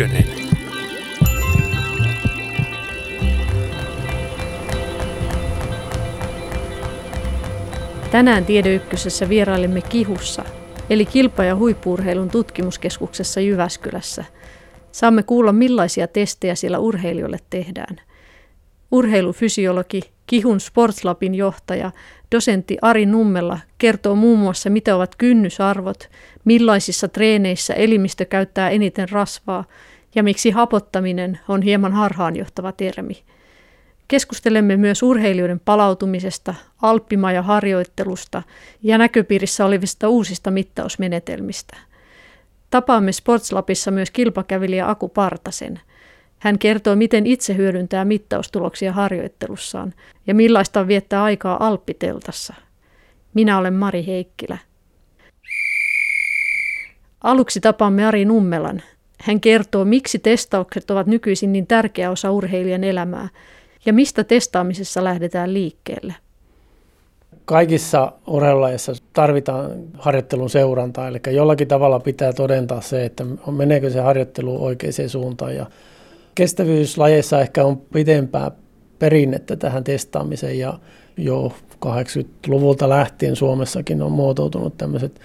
Ykkönen. Tänään Tiede Ykkösessä vierailimme Kihussa, eli kilpa- ja huippuurheilun tutkimuskeskuksessa Jyväskylässä. Saamme kuulla millaisia testejä siellä urheilijoille tehdään. Urheilufysiologi, Kihun Sportslabin johtaja, dosentti Ari Nummella kertoo muun muassa, mitä ovat kynnysarvot, millaisissa treeneissä elimistö käyttää eniten rasvaa ja miksi hapottaminen on hieman harhaanjohtava termi. Keskustelemme myös urheilijoiden palautumisesta, alppimaja-harjoittelusta ja näköpiirissä olevista uusista mittausmenetelmistä. Tapaamme Sportslabissa myös kilpakävelijä Aku Partasen. Hän kertoo, miten itse hyödyntää mittaustuloksia harjoittelussaan ja millaista on viettää aikaa Alppiteltassa. Minä olen Mari Heikkilä. Aluksi tapaamme Ari Nummelan. Hän kertoo, miksi testaukset ovat nykyisin niin tärkeä osa urheilijan elämää ja mistä testaamisessa lähdetään liikkeelle. Kaikissa urheilulajeissa tarvitaan harjoittelun seurantaa, eli jollakin tavalla pitää todentaa se, että meneekö se harjoittelu oikeaan suuntaan. Ja kestävyyslajeissa ehkä on pitempää perinnettä tähän testaamiseen ja jo 80-luvulta lähtien Suomessakin on muotoutunut tämmöiset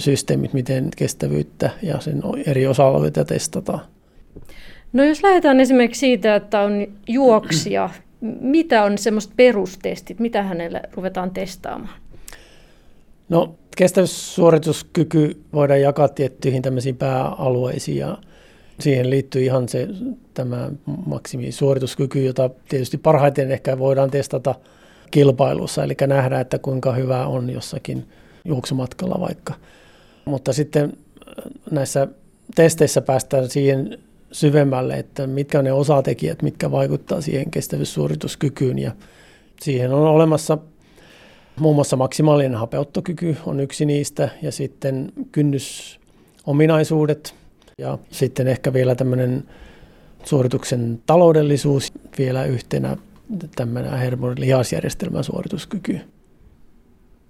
systeemit, miten kestävyyttä ja sen eri osa-alueita testataan. No jos lähdetään esimerkiksi siitä, että on juoksija, mitä on semmoiset perustestit, mitä hänelle ruvetaan testaamaan? No kestävyyssuorituskyky voidaan jakaa tiettyihin tämmöisiin pääalueisiin ja siihen liittyy ihan se tämä maksimisuorituskyky, jota tietysti parhaiten ehkä voidaan testata kilpailussa, eli nähdä, että kuinka hyvä on jossakin juoksumatkalla vaikka. Mutta sitten näissä testeissä päästään siihen syvemmälle, että mitkä on ne osatekijät, mitkä vaikuttaa siihen kestävyyssuorituskykyyn. Ja siihen on olemassa muun muassa maksimaalinen hapeuttokyky on yksi niistä ja sitten kynnysominaisuudet ja sitten ehkä vielä tämmöinen suorituksen taloudellisuus vielä yhtenä tämmöinen hermon lihasjärjestelmän suorituskyky.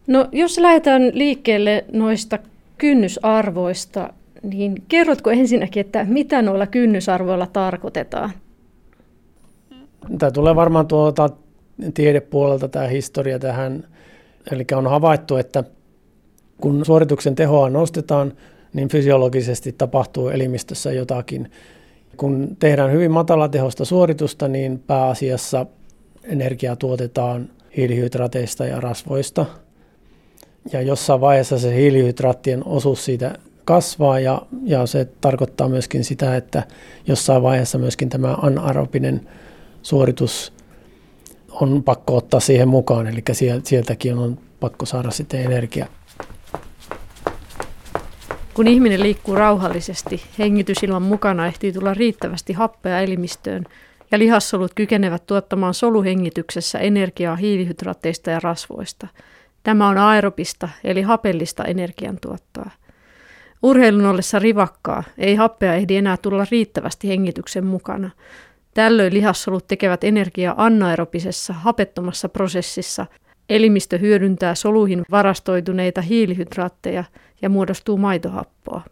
No jos lähdetään liikkeelle noista kynnysarvoista, niin kerrotko ensinnäkin, että mitä noilla kynnysarvoilla tarkoitetaan? Tämä tulee varmaan tuolta tiedepuolelta tämä historia tähän. Eli on havaittu, että kun suorituksen tehoa nostetaan, niin fysiologisesti tapahtuu elimistössä jotakin. Kun tehdään hyvin matalatehosta suoritusta, niin pääasiassa energiaa tuotetaan hiilihydraateista ja rasvoista. Ja jossain vaiheessa se hiilihydraattien osuus siitä kasvaa ja, ja se tarkoittaa myöskin sitä, että jossain vaiheessa myöskin tämä anaerobinen suoritus on pakko ottaa siihen mukaan, eli sieltäkin on pakko saada sitten energiaa. Kun ihminen liikkuu rauhallisesti, hengitysilman mukana ehtii tulla riittävästi happea elimistöön ja lihassolut kykenevät tuottamaan soluhengityksessä energiaa hiilihydraatteista ja rasvoista. Tämä on aerobista eli hapellista energiantuottoa. Urheilun ollessa rivakkaa ei happea ehdi enää tulla riittävästi hengityksen mukana. Tällöin lihassolut tekevät energiaa anaerobisessa, hapettomassa prosessissa. Elimistö hyödyntää soluihin varastoituneita hiilihydraatteja ja muodostuu maitohappoa.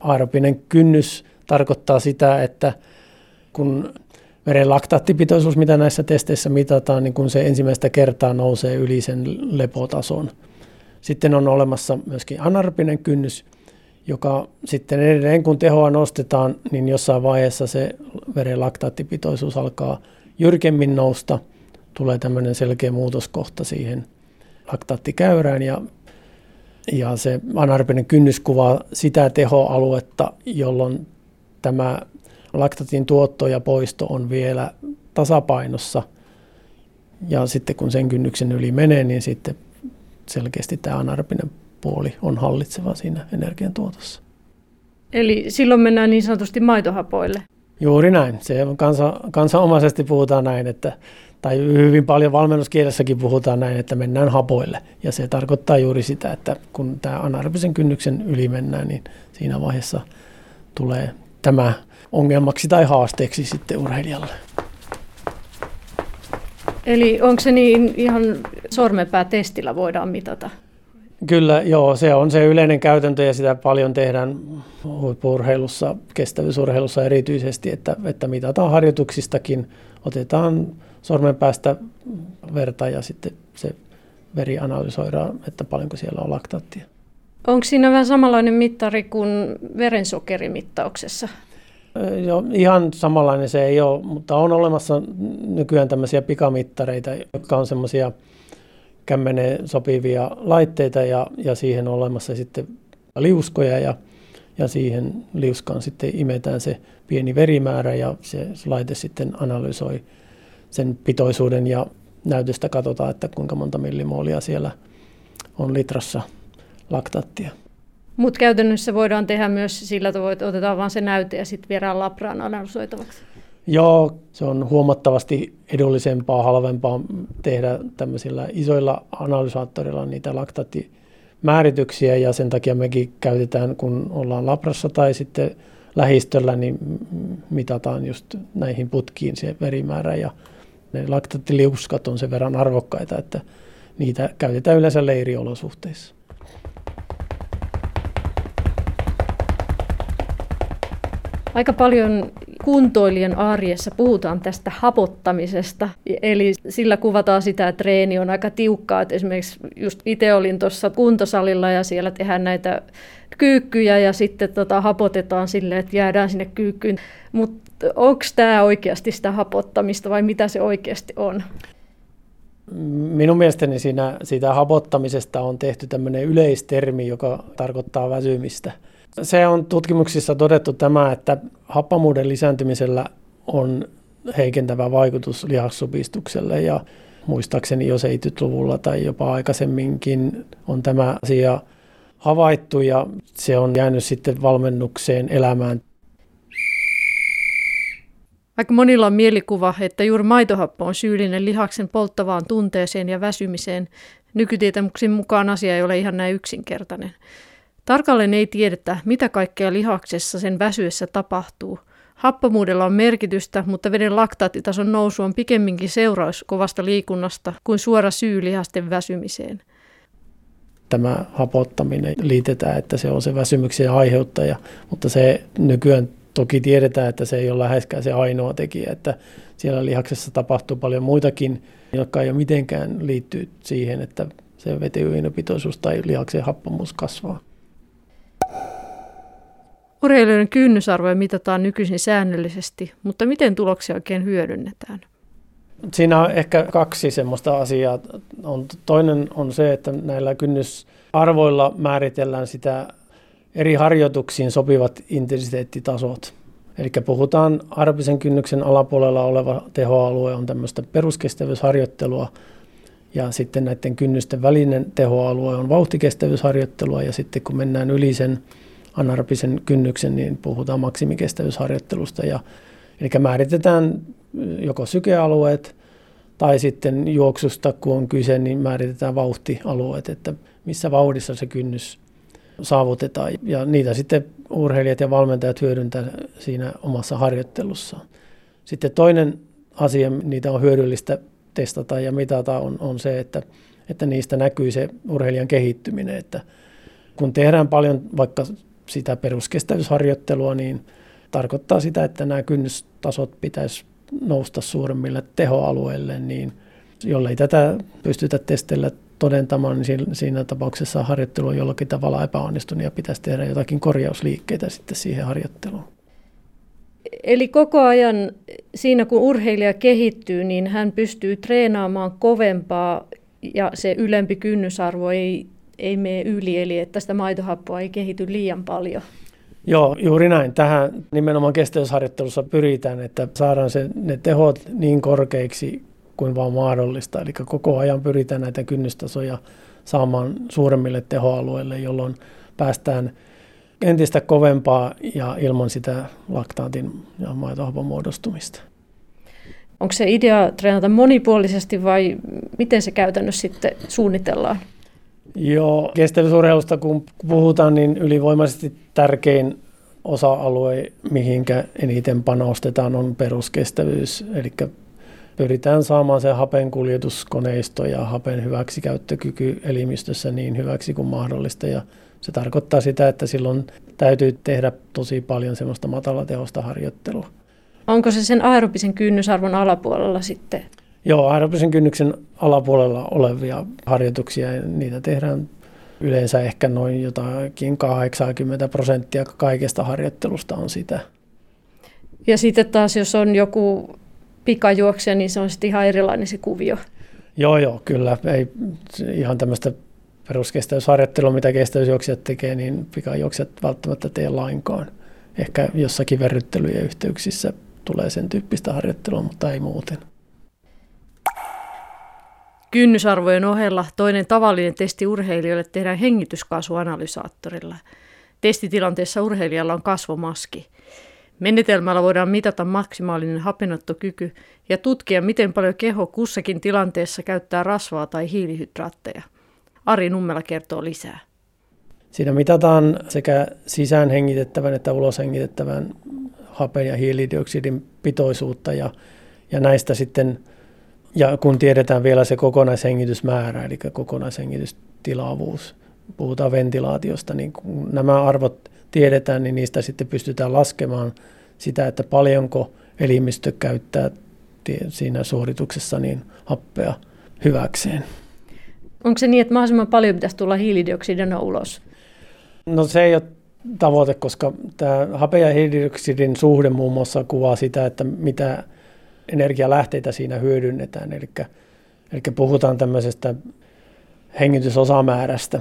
Aerobinen kynnys tarkoittaa sitä, että kun veren laktaattipitoisuus, mitä näissä testeissä mitataan, niin kun se ensimmäistä kertaa nousee yli sen lepotason. Sitten on olemassa myöskin anaerobinen kynnys, joka sitten edelleen kun tehoa nostetaan, niin jossain vaiheessa se veren laktaattipitoisuus alkaa jyrkemmin nousta. Tulee tämmöinen selkeä muutoskohta siihen laktaattikäyrään ja, ja se anaerobinen kynnys kuvaa sitä tehoaluetta, jolloin tämä laktaatin tuotto ja poisto on vielä tasapainossa. Ja sitten kun sen kynnyksen yli menee, niin sitten selkeästi tämä anaerobinen puoli on hallitseva siinä energiantuotossa. Eli silloin mennään niin sanotusti maitohapoille? Juuri näin. Se on kansa, kansanomaisesti puhutaan näin, että, tai hyvin paljon valmennuskielessäkin puhutaan näin, että mennään hapoille. Ja se tarkoittaa juuri sitä, että kun tämä anaerobisen kynnyksen yli mennään, niin siinä vaiheessa tulee tämä ongelmaksi tai haasteeksi sitten urheilijalle. Eli onko se niin ihan sormenpää testillä voidaan mitata? Kyllä, joo, se on se yleinen käytäntö ja sitä paljon tehdään huippurheilussa, kestävyysurheilussa erityisesti, että, että mitataan harjoituksistakin, otetaan sormen päästä verta ja sitten se veri analysoidaan, että paljonko siellä on laktaattia. Onko siinä vähän samanlainen mittari kuin verensokerimittauksessa? Joo, ihan samanlainen se ei ole, mutta on olemassa nykyään tämmöisiä pikamittareita, jotka on semmoisia kämmeneen sopivia laitteita ja, ja siihen on olemassa sitten liuskoja ja, ja siihen liuskaan sitten imetään se pieni verimäärä ja se, laite sitten analysoi sen pitoisuuden ja näytöstä katsotaan, että kuinka monta millimoolia siellä on litrassa laktaattia. Mutta käytännössä voidaan tehdä myös sillä tavoin, että otetaan vain se näyte ja sitten viedään labraan analysoitavaksi. Joo, se on huomattavasti edullisempaa, halvempaa tehdä tämmöisillä isoilla analysaattorilla niitä laktaattimäärityksiä ja sen takia mekin käytetään, kun ollaan labrassa tai sitten lähistöllä, niin mitataan just näihin putkiin se verimäärä ja ne laktaattiliuskat on sen verran arvokkaita, että niitä käytetään yleensä leiriolosuhteissa. Aika paljon kuntoilijan arjessa puhutaan tästä hapottamisesta, eli sillä kuvataan sitä, että treeni on aika tiukkaa. Esimerkiksi just itse olin tuossa kuntosalilla ja siellä tehdään näitä kyykkyjä ja sitten tota, hapotetaan sille, että jäädään sinne kyykkyyn. Mutta onko tämä oikeasti sitä hapottamista vai mitä se oikeasti on? Minun mielestäni siinä, siitä hapottamisesta on tehty tämmöinen yleistermi, joka tarkoittaa väsymistä – se on tutkimuksissa todettu tämä, että happamuuden lisääntymisellä on heikentävä vaikutus lihassupistukselle ja muistaakseni jo 70-luvulla tai jopa aikaisemminkin on tämä asia havaittu ja se on jäänyt sitten valmennukseen elämään. Aika monilla on mielikuva, että juuri maitohappo on syyllinen lihaksen polttavaan tunteeseen ja väsymiseen. Nykytietämyksen mukaan asia ei ole ihan näin yksinkertainen. Tarkalleen ei tiedetä, mitä kaikkea lihaksessa sen väsyessä tapahtuu. Happamuudella on merkitystä, mutta veden laktaattitason nousu on pikemminkin seuraus kovasta liikunnasta kuin suora syy lihasten väsymiseen. Tämä hapottaminen liitetään, että se on se väsymyksen aiheuttaja, mutta se nykyään toki tiedetään, että se ei ole läheskään se ainoa tekijä, että siellä lihaksessa tapahtuu paljon muitakin, jotka ei ole mitenkään liittyy siihen, että se vetyinopitoisuus tai lihaksen happamuus kasvaa. Urheilijoiden kynnysarvoja mitataan nykyisin säännöllisesti, mutta miten tuloksia oikein hyödynnetään? Siinä on ehkä kaksi semmoista asiaa. On, toinen on se, että näillä kynnysarvoilla määritellään sitä eri harjoituksiin sopivat intensiteettitasot. Eli puhutaan arpisen kynnyksen alapuolella oleva tehoalue on tämmöistä peruskestävyysharjoittelua, ja sitten näiden kynnysten välinen tehoalue on vauhtikestävyysharjoittelua, ja sitten kun mennään yli sen anaerobisen kynnyksen, niin puhutaan maksimikestävyysharjoittelusta. Ja, eli määritetään joko sykealueet tai sitten juoksusta, kun on kyse, niin määritetään vauhtialueet, että missä vauhdissa se kynnys saavutetaan. Ja niitä sitten urheilijat ja valmentajat hyödyntää siinä omassa harjoittelussaan. Sitten toinen asia, niitä on hyödyllistä testata ja mitata, on, on se, että, että niistä näkyy se urheilijan kehittyminen. Että kun tehdään paljon vaikka sitä peruskestävyysharjoittelua, niin tarkoittaa sitä, että nämä kynnystasot pitäisi nousta suuremmille tehoalueille, niin jollei tätä pystytä testillä todentamaan, niin siinä tapauksessa harjoittelu on jollakin tavalla epäonnistunut ja pitäisi tehdä jotakin korjausliikkeitä sitten siihen harjoitteluun. Eli koko ajan siinä kun urheilija kehittyy, niin hän pystyy treenaamaan kovempaa ja se ylempi kynnysarvo ei ei mene yli, eli että sitä maitohappoa ei kehity liian paljon. Joo, juuri näin. Tähän nimenomaan kestävyysharjoittelussa pyritään, että saadaan se, ne tehot niin korkeiksi kuin vaan mahdollista. Eli koko ajan pyritään näitä kynnystasoja saamaan suuremmille tehoalueille, jolloin päästään entistä kovempaa ja ilman sitä laktaatin ja maitohapon muodostumista. Onko se idea treenata monipuolisesti vai miten se käytännössä sitten suunnitellaan? Joo, kestävyysurheilusta kun puhutaan, niin ylivoimaisesti tärkein osa-alue, mihinkä eniten panostetaan, on peruskestävyys. Eli pyritään saamaan se hapen kuljetuskoneisto ja hapen hyväksikäyttökyky elimistössä niin hyväksi kuin mahdollista. Ja se tarkoittaa sitä, että silloin täytyy tehdä tosi paljon semmoista matalatehosta harjoittelua. Onko se sen aerobisen kynnysarvon alapuolella sitten? Joo, aerobisen kynnyksen alapuolella olevia harjoituksia, niitä tehdään yleensä ehkä noin jotakin 80 prosenttia kaikesta harjoittelusta on sitä. Ja sitten taas, jos on joku pikajuoksija, niin se on sitten ihan erilainen se kuvio. Joo, joo, kyllä. Ei ihan tämmöistä peruskestävyysharjoittelua, mitä kestävyysjuoksijat tekee, niin pikajuoksijat välttämättä tee lainkaan. Ehkä jossakin verryttelyjen yhteyksissä tulee sen tyyppistä harjoittelua, mutta ei muuten. Kynnysarvojen ohella toinen tavallinen testi urheilijoille tehdään hengityskaasuanalysaattorilla. Testitilanteessa urheilijalla on kasvomaski. Menetelmällä voidaan mitata maksimaalinen hapenottokyky ja tutkia, miten paljon keho kussakin tilanteessa käyttää rasvaa tai hiilihydraatteja. Ari Nummela kertoo lisää. Siinä mitataan sekä sisään hengitettävän että ulos hengitettävän hapen ja hiilidioksidin pitoisuutta ja, ja näistä sitten, ja kun tiedetään vielä se kokonaishengitysmäärä, eli kokonaishengitystilavuus, puhutaan ventilaatiosta, niin kun nämä arvot tiedetään, niin niistä sitten pystytään laskemaan sitä, että paljonko elimistö käyttää siinä suorituksessa niin happea hyväkseen. Onko se niin, että mahdollisimman paljon pitäisi tulla hiilidioksidia ulos? No se ei ole tavoite, koska tämä hape- ja hiilidioksidin suhde muun muassa kuvaa sitä, että mitä energialähteitä siinä hyödynnetään. Eli, eli puhutaan tämmöisestä hengitysosamäärästä.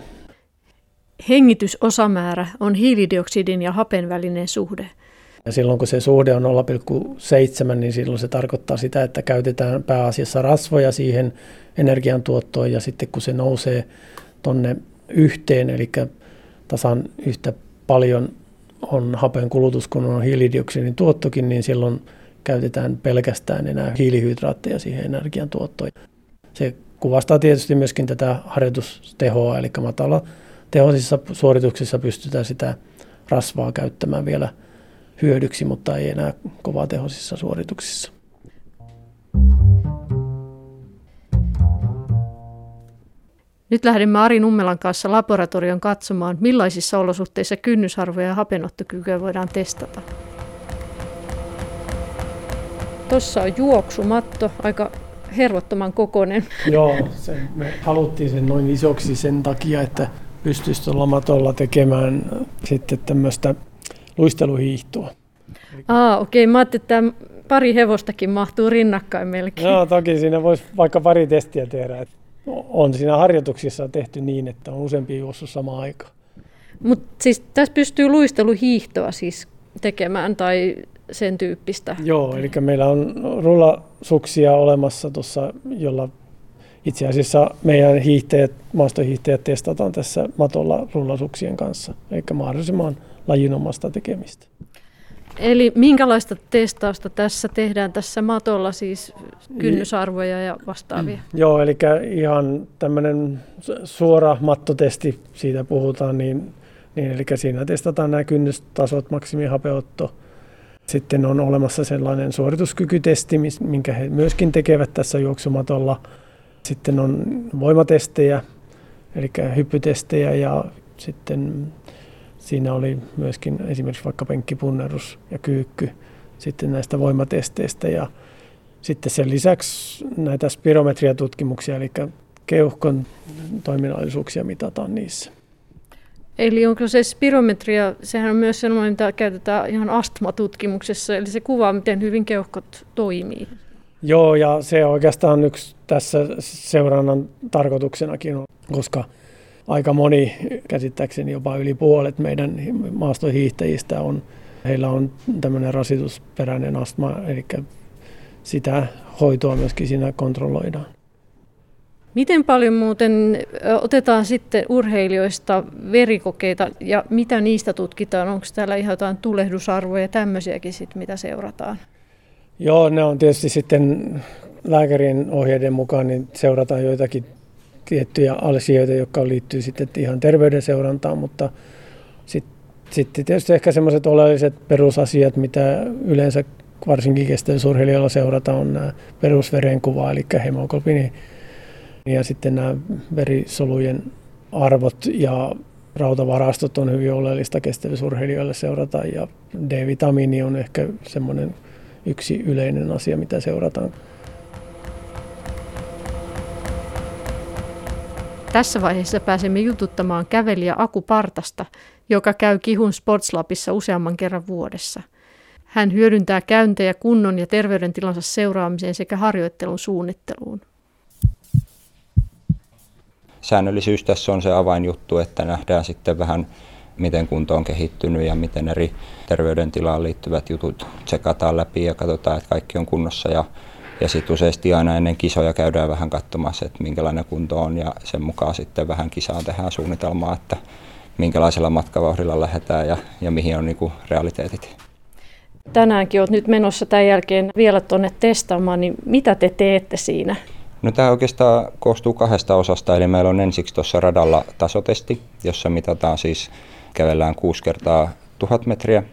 Hengitysosamäärä on hiilidioksidin ja hapen välinen suhde. Ja silloin kun se suhde on 0,7, niin silloin se tarkoittaa sitä, että käytetään pääasiassa rasvoja siihen energiantuottoon ja sitten kun se nousee tonne yhteen, eli tasan yhtä paljon on hapen kulutus, kun on hiilidioksidin tuottokin, niin silloin käytetään pelkästään enää hiilihydraatteja siihen energiantuottoon. Se kuvastaa tietysti myöskin tätä harjoitustehoa, eli matala tehoisissa suorituksissa pystytään sitä rasvaa käyttämään vielä hyödyksi, mutta ei enää kovatehoisissa suorituksissa. Nyt lähdemme Ari Nummelan kanssa laboratorion katsomaan, millaisissa olosuhteissa kynnysarvoja ja hapenottokykyä voidaan testata. Tuossa on juoksumatto, aika hervottoman kokoinen. Joo, se, me haluttiin sen noin isoksi sen takia, että pystyisi tuolla matolla tekemään sitten tämmöistä luisteluhiihtoa. Aa, okei. Okay. Mä ajattelin, että pari hevostakin mahtuu rinnakkain melkein. Joo, toki siinä voisi vaikka pari testiä tehdä on siinä harjoituksissa tehty niin, että on useampi juossut samaan aikaan. Mutta siis tässä pystyy luisteluhiihtoa siis tekemään tai sen tyyppistä? Joo, eli meillä on rullasuksia olemassa tuossa, jolla itse asiassa meidän hiihtäjät, maastohiihtäjät testataan tässä matolla rullasuksien kanssa, eli mahdollisimman lajinomasta tekemistä. Eli minkälaista testausta tässä tehdään tässä matolla, siis kynnysarvoja ja vastaavia? Mm. Joo, eli ihan tämmöinen suora mattotesti, siitä puhutaan, niin, niin eli siinä testataan nämä kynnystasot, maksimihapeutto. Sitten on olemassa sellainen suorituskykytesti, minkä he myöskin tekevät tässä juoksumatolla. Sitten on voimatestejä, eli hyppytestejä ja sitten Siinä oli myöskin esimerkiksi vaikka penkkipunnerus ja kyykky sitten näistä voimatesteistä ja sitten sen lisäksi näitä spirometriatutkimuksia, eli keuhkon toiminnallisuuksia mitataan niissä. Eli onko se spirometria, sehän on myös sellainen, mitä käytetään ihan astmatutkimuksessa, eli se kuvaa, miten hyvin keuhkot toimii. Joo, ja se oikeastaan yksi tässä seurannan tarkoituksenakin on, koska aika moni, käsittääkseni jopa yli puolet meidän maastohiihtäjistä on, heillä on tämmöinen rasitusperäinen astma, eli sitä hoitoa myöskin siinä kontrolloidaan. Miten paljon muuten otetaan sitten urheilijoista verikokeita ja mitä niistä tutkitaan? Onko täällä ihan jotain tulehdusarvoja ja tämmöisiäkin sit, mitä seurataan? Joo, ne on tietysti sitten lääkärin ohjeiden mukaan, niin seurataan joitakin tiettyjä asioita, jotka liittyy sitten ihan terveyden seurantaan, mutta sitten sit tietysti ehkä semmoiset oleelliset perusasiat, mitä yleensä varsinkin kestävyysurheilijoilla seurata, on nämä perusverenkuva, eli hemoglobini, ja sitten nämä verisolujen arvot ja rautavarastot on hyvin oleellista kestävyysurheilijoille seurata, ja D-vitamiini on ehkä semmoinen yksi yleinen asia, mitä seurataan. Tässä vaiheessa pääsemme jututtamaan kävelijä Aku Partasta, joka käy Kihun Sportslabissa useamman kerran vuodessa. Hän hyödyntää käyntejä kunnon ja terveydentilansa seuraamiseen sekä harjoittelun suunnitteluun. Säännöllisyys tässä on se avainjuttu, että nähdään sitten vähän miten kunto on kehittynyt ja miten eri terveydentilaan liittyvät jutut tsekataan läpi ja katsotaan, että kaikki on kunnossa. Ja, ja sitten useasti aina ennen kisoja käydään vähän katsomassa, että minkälainen kunto on ja sen mukaan sitten vähän kisaan tehdään suunnitelmaa, että minkälaisella matkavauhdilla lähdetään ja, ja mihin on niinku realiteetit. Tänäänkin olet nyt menossa tämän jälkeen vielä tuonne testaamaan, niin mitä te teette siinä? No tämä oikeastaan koostuu kahdesta osasta, eli meillä on ensiksi tuossa radalla tasotesti, jossa mitataan siis, kävellään kuusi kertaa tuhat metriä.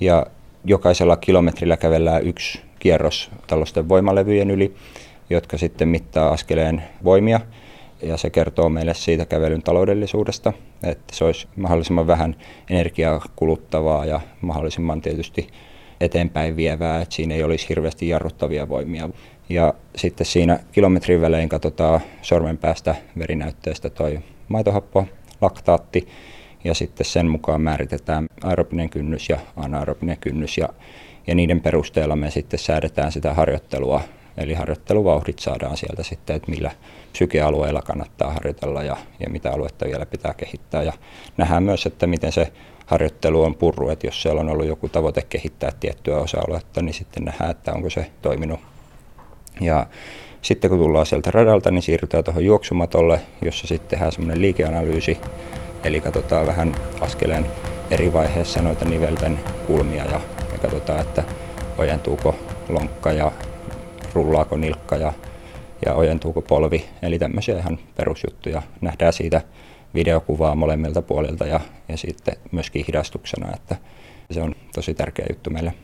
Ja jokaisella kilometrillä kävellään yksi kierros tällaisten voimalevyjen yli, jotka sitten mittaa askeleen voimia. Ja se kertoo meille siitä kävelyn taloudellisuudesta, että se olisi mahdollisimman vähän energiaa kuluttavaa ja mahdollisimman tietysti eteenpäin vievää, että siinä ei olisi hirveästi jarruttavia voimia. Ja sitten siinä kilometrin välein katsotaan sormen päästä verinäytteestä toi maitohappo, laktaatti ja sitten sen mukaan määritetään aerobinen kynnys ja anaerobinen kynnys ja, ja niiden perusteella me sitten säädetään sitä harjoittelua. Eli harjoitteluvauhdit saadaan sieltä sitten, että millä psykealueilla kannattaa harjoitella ja, ja mitä aluetta vielä pitää kehittää. Ja nähdään myös, että miten se harjoittelu on purru, että jos siellä on ollut joku tavoite kehittää tiettyä osa-aluetta, niin sitten nähdään, että onko se toiminut. Ja sitten kun tullaan sieltä radalta, niin siirrytään tuohon juoksumatolle, jossa sitten tehdään semmoinen liikeanalyysi, eli katsotaan vähän askeleen eri vaiheessa noita nivelten kulmia ja, ja katsotaan, että ojentuuko lonkka ja rullaako nilkka ja, ja ojentuuko polvi. Eli tämmöisiä ihan perusjuttuja. Nähdään siitä videokuvaa molemmilta puolilta ja, ja sitten myöskin hidastuksena, että se on tosi tärkeä juttu meille.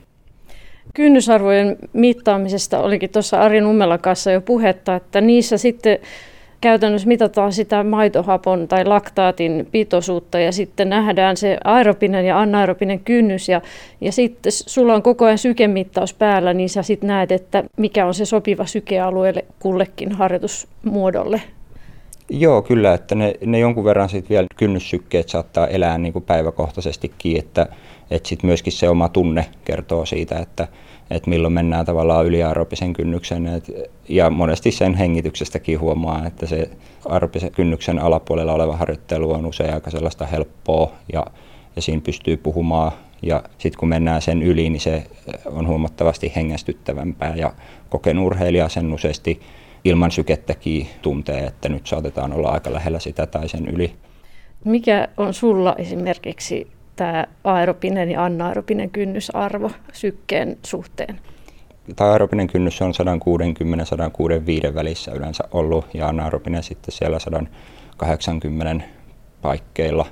Kynnysarvojen mittaamisesta olikin tuossa Ari Nummelan kanssa jo puhetta, että niissä sitten käytännössä mitataan sitä maitohapon tai laktaatin pitoisuutta ja sitten nähdään se aeropinen ja anaerobinen kynnys ja, ja sitten sulla on koko ajan sykemittaus päällä, niin sä sitten näet, että mikä on se sopiva sykealueelle kullekin harjoitusmuodolle. Joo, kyllä, että ne, ne jonkun verran sitten vielä kynnyssykkeet saattaa elää niin kuin päiväkohtaisestikin, että, että sitten myöskin se oma tunne kertoo siitä, että, että milloin mennään tavallaan yli aerobisen kynnyksen. Et, ja monesti sen hengityksestäkin huomaa, että se aerobisen kynnyksen alapuolella oleva harjoittelu on usein aika sellaista helppoa ja, ja siinä pystyy puhumaan. Ja sitten kun mennään sen yli, niin se on huomattavasti hengästyttävämpää ja kokenut urheilija sen useasti ilman sykettäkin tuntee, että nyt saatetaan olla aika lähellä sitä tai sen yli. Mikä on sulla esimerkiksi tämä aeropinen ja anaerobinen kynnysarvo sykkeen suhteen? Tämä aerobinen kynnys on 160-165 välissä yleensä ollut ja anaerobinen sitten siellä 180 paikkeilla.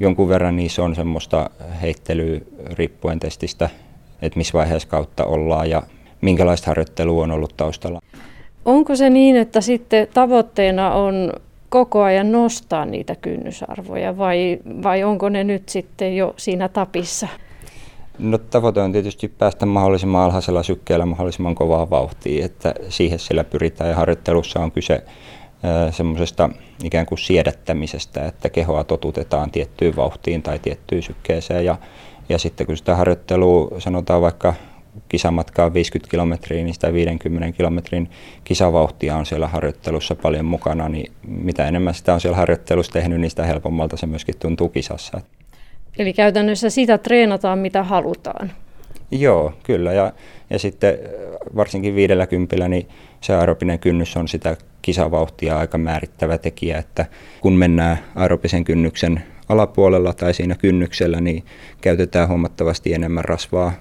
Jonkun verran niissä on semmoista heittelyä riippuen testistä, että missä vaiheessa kautta ollaan ja minkälaista harjoittelua on ollut taustalla. Onko se niin, että sitten tavoitteena on koko ajan nostaa niitä kynnysarvoja vai, vai onko ne nyt sitten jo siinä tapissa? No tavoite on tietysti päästä mahdollisimman alhaisella sykkeellä mahdollisimman kovaa vauhtia, että siihen sillä pyritään ja harjoittelussa on kyse semmoisesta ikään kuin siedättämisestä, että kehoa totutetaan tiettyyn vauhtiin tai tiettyyn sykkeeseen ja, ja sitten kun sitä harjoittelua sanotaan vaikka kisamatka on 50 kilometriä, niin sitä 50 kilometrin kisavauhtia on siellä harjoittelussa paljon mukana, niin mitä enemmän sitä on siellä harjoittelussa tehnyt, niin sitä helpommalta se myöskin tuntuu kisassa. Eli käytännössä sitä treenataan, mitä halutaan. Joo, kyllä. Ja, ja sitten varsinkin 50, niin se aerobinen kynnys on sitä kisavauhtia aika määrittävä tekijä, että kun mennään aerobisen kynnyksen alapuolella tai siinä kynnyksellä, niin käytetään huomattavasti enemmän rasvaa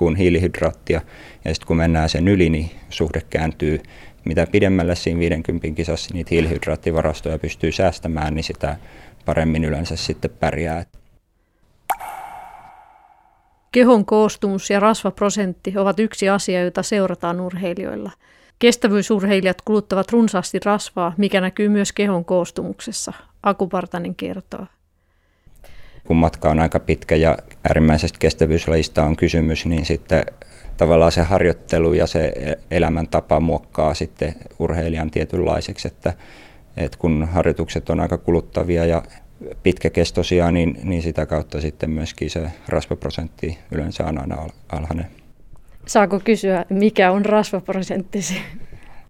kuin hiilihydraattia. Ja sitten kun mennään sen yli, niin suhde kääntyy. Mitä pidemmälle siinä 50 kisassa niitä hiilihydraattivarastoja pystyy säästämään, niin sitä paremmin yleensä sitten pärjää. Kehon koostumus ja rasvaprosentti ovat yksi asia, jota seurataan urheilijoilla. Kestävyysurheilijat kuluttavat runsaasti rasvaa, mikä näkyy myös kehon koostumuksessa, Akupartanen kertoo. Kun matka on aika pitkä ja äärimmäisestä kestävyyslajista on kysymys, niin sitten tavallaan se harjoittelu ja se elämäntapa muokkaa sitten urheilijan tietynlaiseksi, että, että kun harjoitukset on aika kuluttavia ja pitkäkestoisia, niin, niin sitä kautta sitten myöskin se rasvaprosentti yleensä on aina alhainen. Saako kysyä, mikä on rasvaprosenttisi?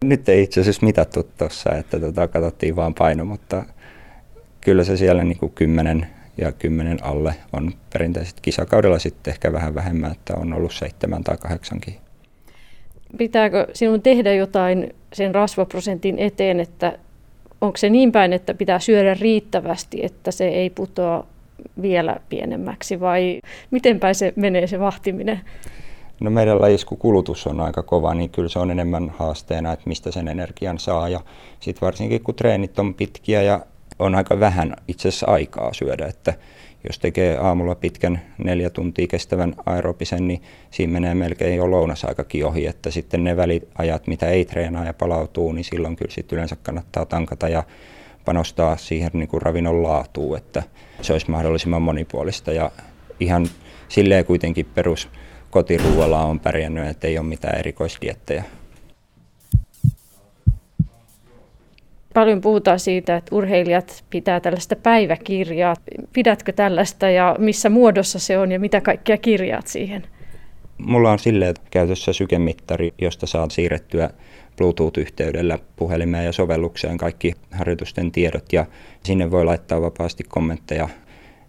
Nyt ei itse asiassa mitattu tuossa, että tota, katsottiin vaan paino, mutta kyllä se siellä niin kuin 10 ja 10 alle on perinteisesti kisakaudella sitten ehkä vähän vähemmän, että on ollut seitsemän tai kahdeksankin. Pitääkö sinun tehdä jotain sen rasvaprosentin eteen, että onko se niin päin, että pitää syödä riittävästi, että se ei putoa vielä pienemmäksi vai miten päin se menee se vahtiminen? No meidän lajissa, kun kulutus on aika kova, niin kyllä se on enemmän haasteena, että mistä sen energian saa. Ja sitten varsinkin kun treenit on pitkiä ja on aika vähän itse asiassa aikaa syödä, että jos tekee aamulla pitkän neljä tuntia kestävän aerobisen, niin siinä menee melkein jo lounasaikakin ohi, että sitten ne väliajat, mitä ei treenaa ja palautuu, niin silloin kyllä sitten yleensä kannattaa tankata ja panostaa siihen niin kuin ravinnon laatuun, että se olisi mahdollisimman monipuolista ja ihan silleen kuitenkin perus kotiruualla on pärjännyt, että ei ole mitään erikoisdiettejä. Paljon puhutaan siitä, että urheilijat pitää tällaista päiväkirjaa. Pidätkö tällaista ja missä muodossa se on ja mitä kaikkia kirjaat siihen? Mulla on silleen käytössä sykemittari, josta saa siirrettyä Bluetooth-yhteydellä puhelimeen ja sovellukseen kaikki harjoitusten tiedot ja sinne voi laittaa vapaasti kommentteja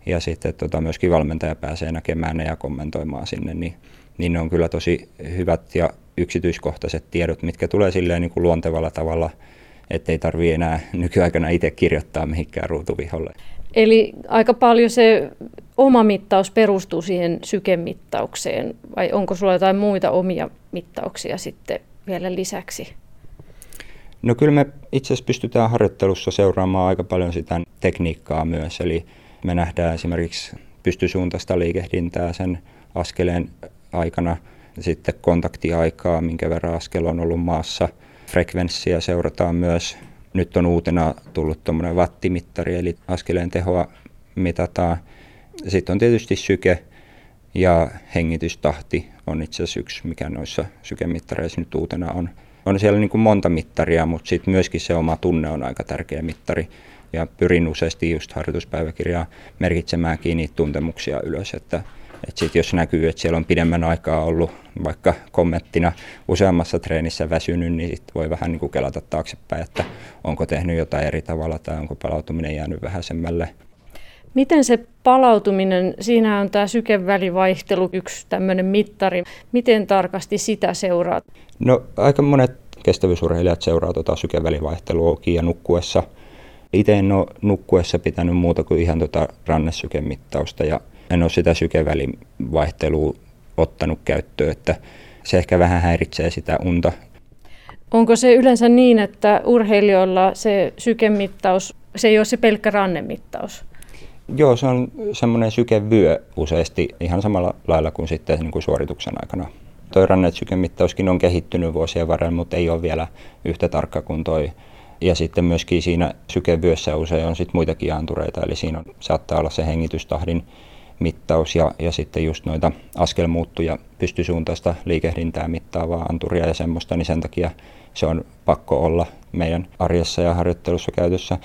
ja sitten tota, myöskin valmentaja pääsee näkemään ne ja kommentoimaan sinne, niin, niin ne on kyllä tosi hyvät ja yksityiskohtaiset tiedot, mitkä tulee silleen niin kuin luontevalla tavalla – ettei tarvitse enää nykyaikana itse kirjoittaa mihinkään ruutuviholle. Eli aika paljon se oma mittaus perustuu siihen sykemittaukseen, vai onko sulla jotain muita omia mittauksia sitten vielä lisäksi? No kyllä me itse asiassa pystytään harjoittelussa seuraamaan aika paljon sitä tekniikkaa myös, eli me nähdään esimerkiksi pystysuuntaista liikehdintää sen askeleen aikana, sitten kontaktiaikaa, minkä verran askel on ollut maassa – frekvenssiä seurataan myös. Nyt on uutena tullut tuommoinen wattimittari, eli askeleen tehoa mitataan. Sitten on tietysti syke ja hengitystahti on itse asiassa yksi, mikä noissa sykemittareissa nyt uutena on. On siellä niin kuin monta mittaria, mutta sitten myöskin se oma tunne on aika tärkeä mittari. Ja pyrin useasti just harjoituspäiväkirjaa merkitsemään kiinni tuntemuksia ylös, että et sit jos näkyy, että siellä on pidemmän aikaa ollut vaikka kommenttina useammassa treenissä väsynyt, niin sit voi vähän niin kuin kelata taaksepäin, että onko tehnyt jotain eri tavalla tai onko palautuminen jäänyt vähäisemmälle. Miten se palautuminen, siinä on tämä sykevälivaihtelu yksi tämmöinen mittari. Miten tarkasti sitä seuraa? No aika monet kestävyysurheilijat seuraa tuota sykevälivaihtelua ja nukkuessa. Itse en ole nukkuessa pitänyt muuta kuin ihan tuota rannesykemittausta ja en ole sitä sykevälivaihtelua ottanut käyttöön, että se ehkä vähän häiritsee sitä unta. Onko se yleensä niin, että urheilijoilla se sykemittaus, se ei ole se pelkkä rannemittaus? Joo, se on semmoinen sykevyö useasti ihan samalla lailla kuin sitten niin kuin suorituksen aikana. Toi rannetsykemittauskin on kehittynyt vuosien varrella, mutta ei ole vielä yhtä tarkka kuin toi. Ja sitten myöskin siinä sykevyössä usein on sitten muitakin antureita, eli siinä on, saattaa olla se hengitystahdin mittaus ja, ja sitten just noita askelmuuttuja, pystysuuntaista liikehdintää mittaavaa anturia ja semmoista, niin sen takia se on pakko olla meidän arjessa ja harjoittelussa käytössä.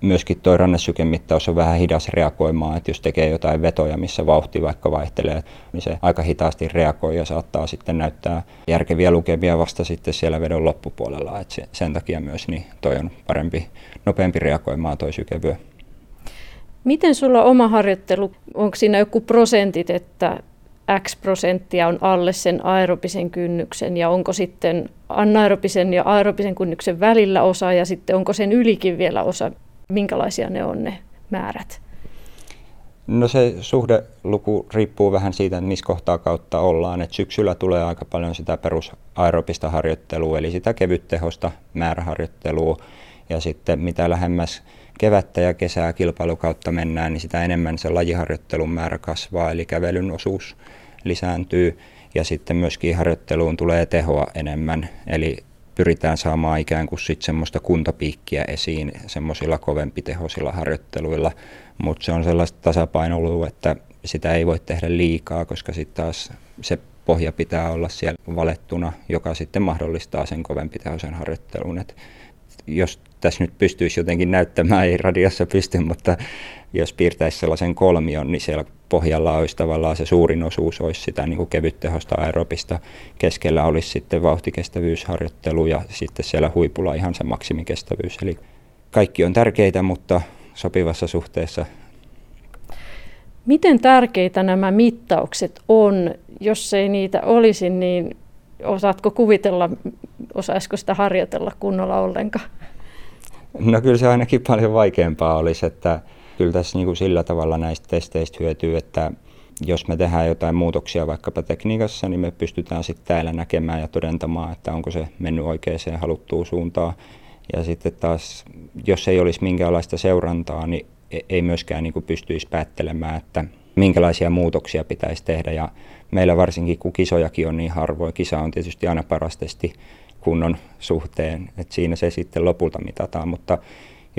Myöskin tuo rannesykemittaus on vähän hidas reagoimaan, että jos tekee jotain vetoja, missä vauhti vaikka vaihtelee, niin se aika hitaasti reagoi ja saattaa sitten näyttää järkeviä lukemia vasta sitten siellä vedon loppupuolella. että sen takia myös niin toi on parempi, nopeampi reagoimaan toi sykevyö. Miten sulla oma harjoittelu, onko siinä joku prosentit, että X prosenttia on alle sen aerobisen kynnyksen ja onko sitten anaerobisen ja aerobisen kynnyksen välillä osa ja sitten onko sen ylikin vielä osa, minkälaisia ne on ne määrät? No se suhdeluku riippuu vähän siitä, että missä kohtaa kautta ollaan. Et syksyllä tulee aika paljon sitä perusaerobista harjoittelua, eli sitä kevyttehosta määräharjoittelua. Ja sitten mitä lähemmäs kevättä ja kesää kilpailukautta mennään, niin sitä enemmän se lajiharjoittelun määrä kasvaa, eli kävelyn osuus lisääntyy ja sitten myöskin harjoitteluun tulee tehoa enemmän. Eli pyritään saamaan ikään kuin sit semmoista kuntopiikkiä esiin semmoisilla kovempitehoisilla harjoitteluilla, mutta se on sellaista tasapainolua, että sitä ei voi tehdä liikaa, koska sitten taas se pohja pitää olla siellä valettuna, joka sitten mahdollistaa sen kovempitehoisen harjoittelun. Et jos tässä nyt pystyisi jotenkin näyttämään, ei radiossa pysty, mutta jos piirtäisi sellaisen kolmion, niin siellä pohjalla olisi tavallaan se suurin osuus olisi sitä niin kuin kevyttehosta aerobista. Keskellä olisi sitten vauhtikestävyysharjoittelu ja sitten siellä huipulla ihan se maksimikestävyys. Eli kaikki on tärkeitä, mutta sopivassa suhteessa. Miten tärkeitä nämä mittaukset on? Jos ei niitä olisi, niin osaatko kuvitella, osaisiko sitä harjoitella kunnolla ollenkaan? No kyllä se ainakin paljon vaikeampaa olisi, että kyllä tässä niin kuin sillä tavalla näistä testeistä hyötyy, että jos me tehdään jotain muutoksia vaikkapa tekniikassa, niin me pystytään sitten täällä näkemään ja todentamaan, että onko se mennyt oikeaan haluttuun suuntaan. Ja sitten taas, jos ei olisi minkäänlaista seurantaa, niin e- ei myöskään niin kuin pystyisi päättelemään, että minkälaisia muutoksia pitäisi tehdä. Ja meillä varsinkin, kun kisojakin on niin harvoin, kisa on tietysti aina parastesti kunnon suhteen, että siinä se sitten lopulta mitataan, mutta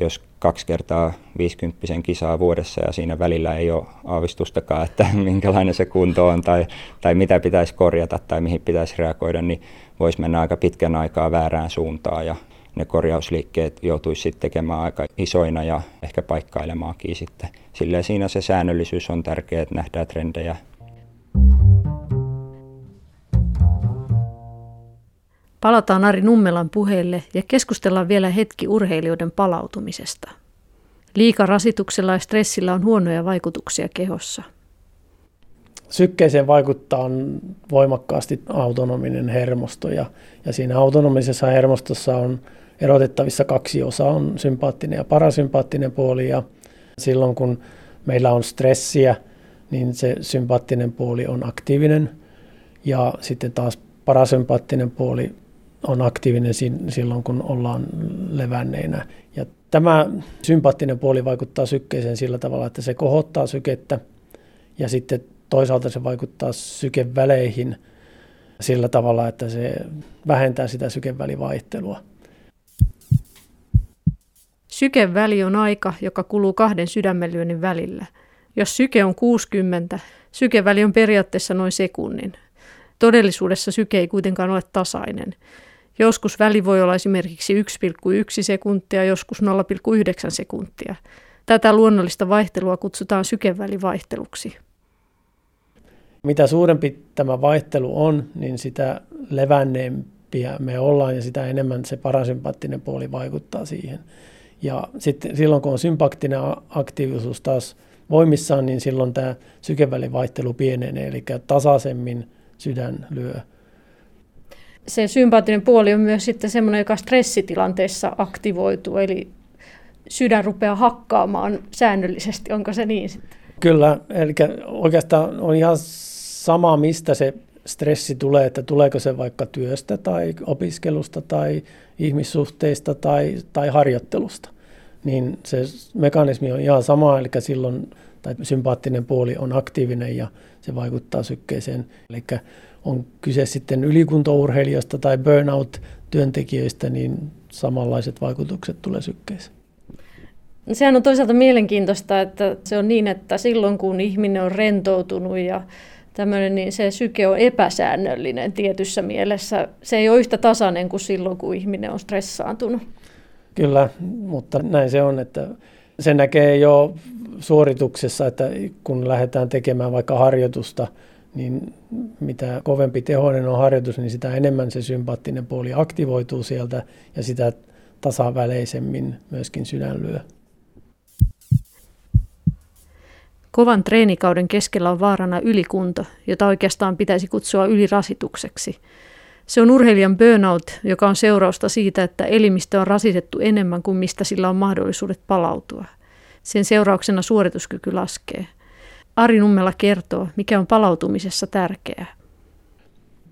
jos kaksi kertaa 50 kisaa vuodessa ja siinä välillä ei ole aavistustakaan, että minkälainen se kunto on tai, tai mitä pitäisi korjata tai mihin pitäisi reagoida, niin voisi mennä aika pitkän aikaa väärään suuntaan ja ne korjausliikkeet joutuisi sitten tekemään aika isoina ja ehkä paikkailemaankin sitten. Silleen siinä se säännöllisyys on tärkeää, että nähdään trendejä Palataan Ari Nummelan puheelle ja keskustellaan vielä hetki urheilijoiden palautumisesta. Liikarasituksella ja stressillä on huonoja vaikutuksia kehossa. Sykkeeseen vaikuttaa voimakkaasti autonominen hermosto ja, ja siinä autonomisessa hermostossa on erotettavissa kaksi osaa, on sympaattinen ja parasympaattinen puoli ja silloin kun meillä on stressiä, niin se sympaattinen puoli on aktiivinen ja sitten taas parasympaattinen puoli on aktiivinen silloin, kun ollaan levänneinä. Ja tämä sympaattinen puoli vaikuttaa sykkeeseen sillä tavalla, että se kohottaa sykettä ja sitten toisaalta se vaikuttaa sykeväleihin sillä tavalla, että se vähentää sitä sykevälivaihtelua. Sykeväli on aika, joka kuluu kahden sydämenlyönnin välillä. Jos syke on 60, sykeväli on periaatteessa noin sekunnin. Todellisuudessa syke ei kuitenkaan ole tasainen. Joskus väli voi olla esimerkiksi 1,1 sekuntia, joskus 0,9 sekuntia. Tätä luonnollista vaihtelua kutsutaan sykevälivaihteluksi. Mitä suurempi tämä vaihtelu on, niin sitä levänneempiä me ollaan ja sitä enemmän se parasympaattinen puoli vaikuttaa siihen. Ja sitten silloin kun on sympaattinen aktiivisuus taas voimissaan, niin silloin tämä sykevälivaihtelu pienenee, eli tasaisemmin sydän lyö se sympaattinen puoli on myös sitten semmoinen, joka stressitilanteessa aktivoituu, eli sydän rupeaa hakkaamaan säännöllisesti. Onko se niin sitten? Kyllä, eli oikeastaan on ihan sama, mistä se stressi tulee, että tuleeko se vaikka työstä tai opiskelusta tai ihmissuhteista tai, tai harjoittelusta. Niin se mekanismi on ihan sama, eli silloin tai sympaattinen puoli on aktiivinen ja se vaikuttaa sykkeeseen. Eli on kyse sitten ylikuntourheilijoista tai burnout-työntekijöistä, niin samanlaiset vaikutukset tulee sykkeeseen. Sehän on toisaalta mielenkiintoista, että se on niin, että silloin kun ihminen on rentoutunut ja tämmöinen, niin se syke on epäsäännöllinen tietyssä mielessä. Se ei ole yhtä tasainen kuin silloin, kun ihminen on stressaantunut. Kyllä, mutta näin se on, että se näkee jo suorituksessa, että kun lähdetään tekemään vaikka harjoitusta – niin mitä kovempi tehoinen on harjoitus, niin sitä enemmän se sympaattinen puoli aktivoituu sieltä ja sitä tasaväleisemmin myöskin sydän lyö. Kovan treenikauden keskellä on vaarana ylikunto, jota oikeastaan pitäisi kutsua ylirasitukseksi. Se on urheilijan burnout, joka on seurausta siitä, että elimistö on rasitettu enemmän kuin mistä sillä on mahdollisuudet palautua. Sen seurauksena suorituskyky laskee – Ari Nummela kertoo, mikä on palautumisessa tärkeää.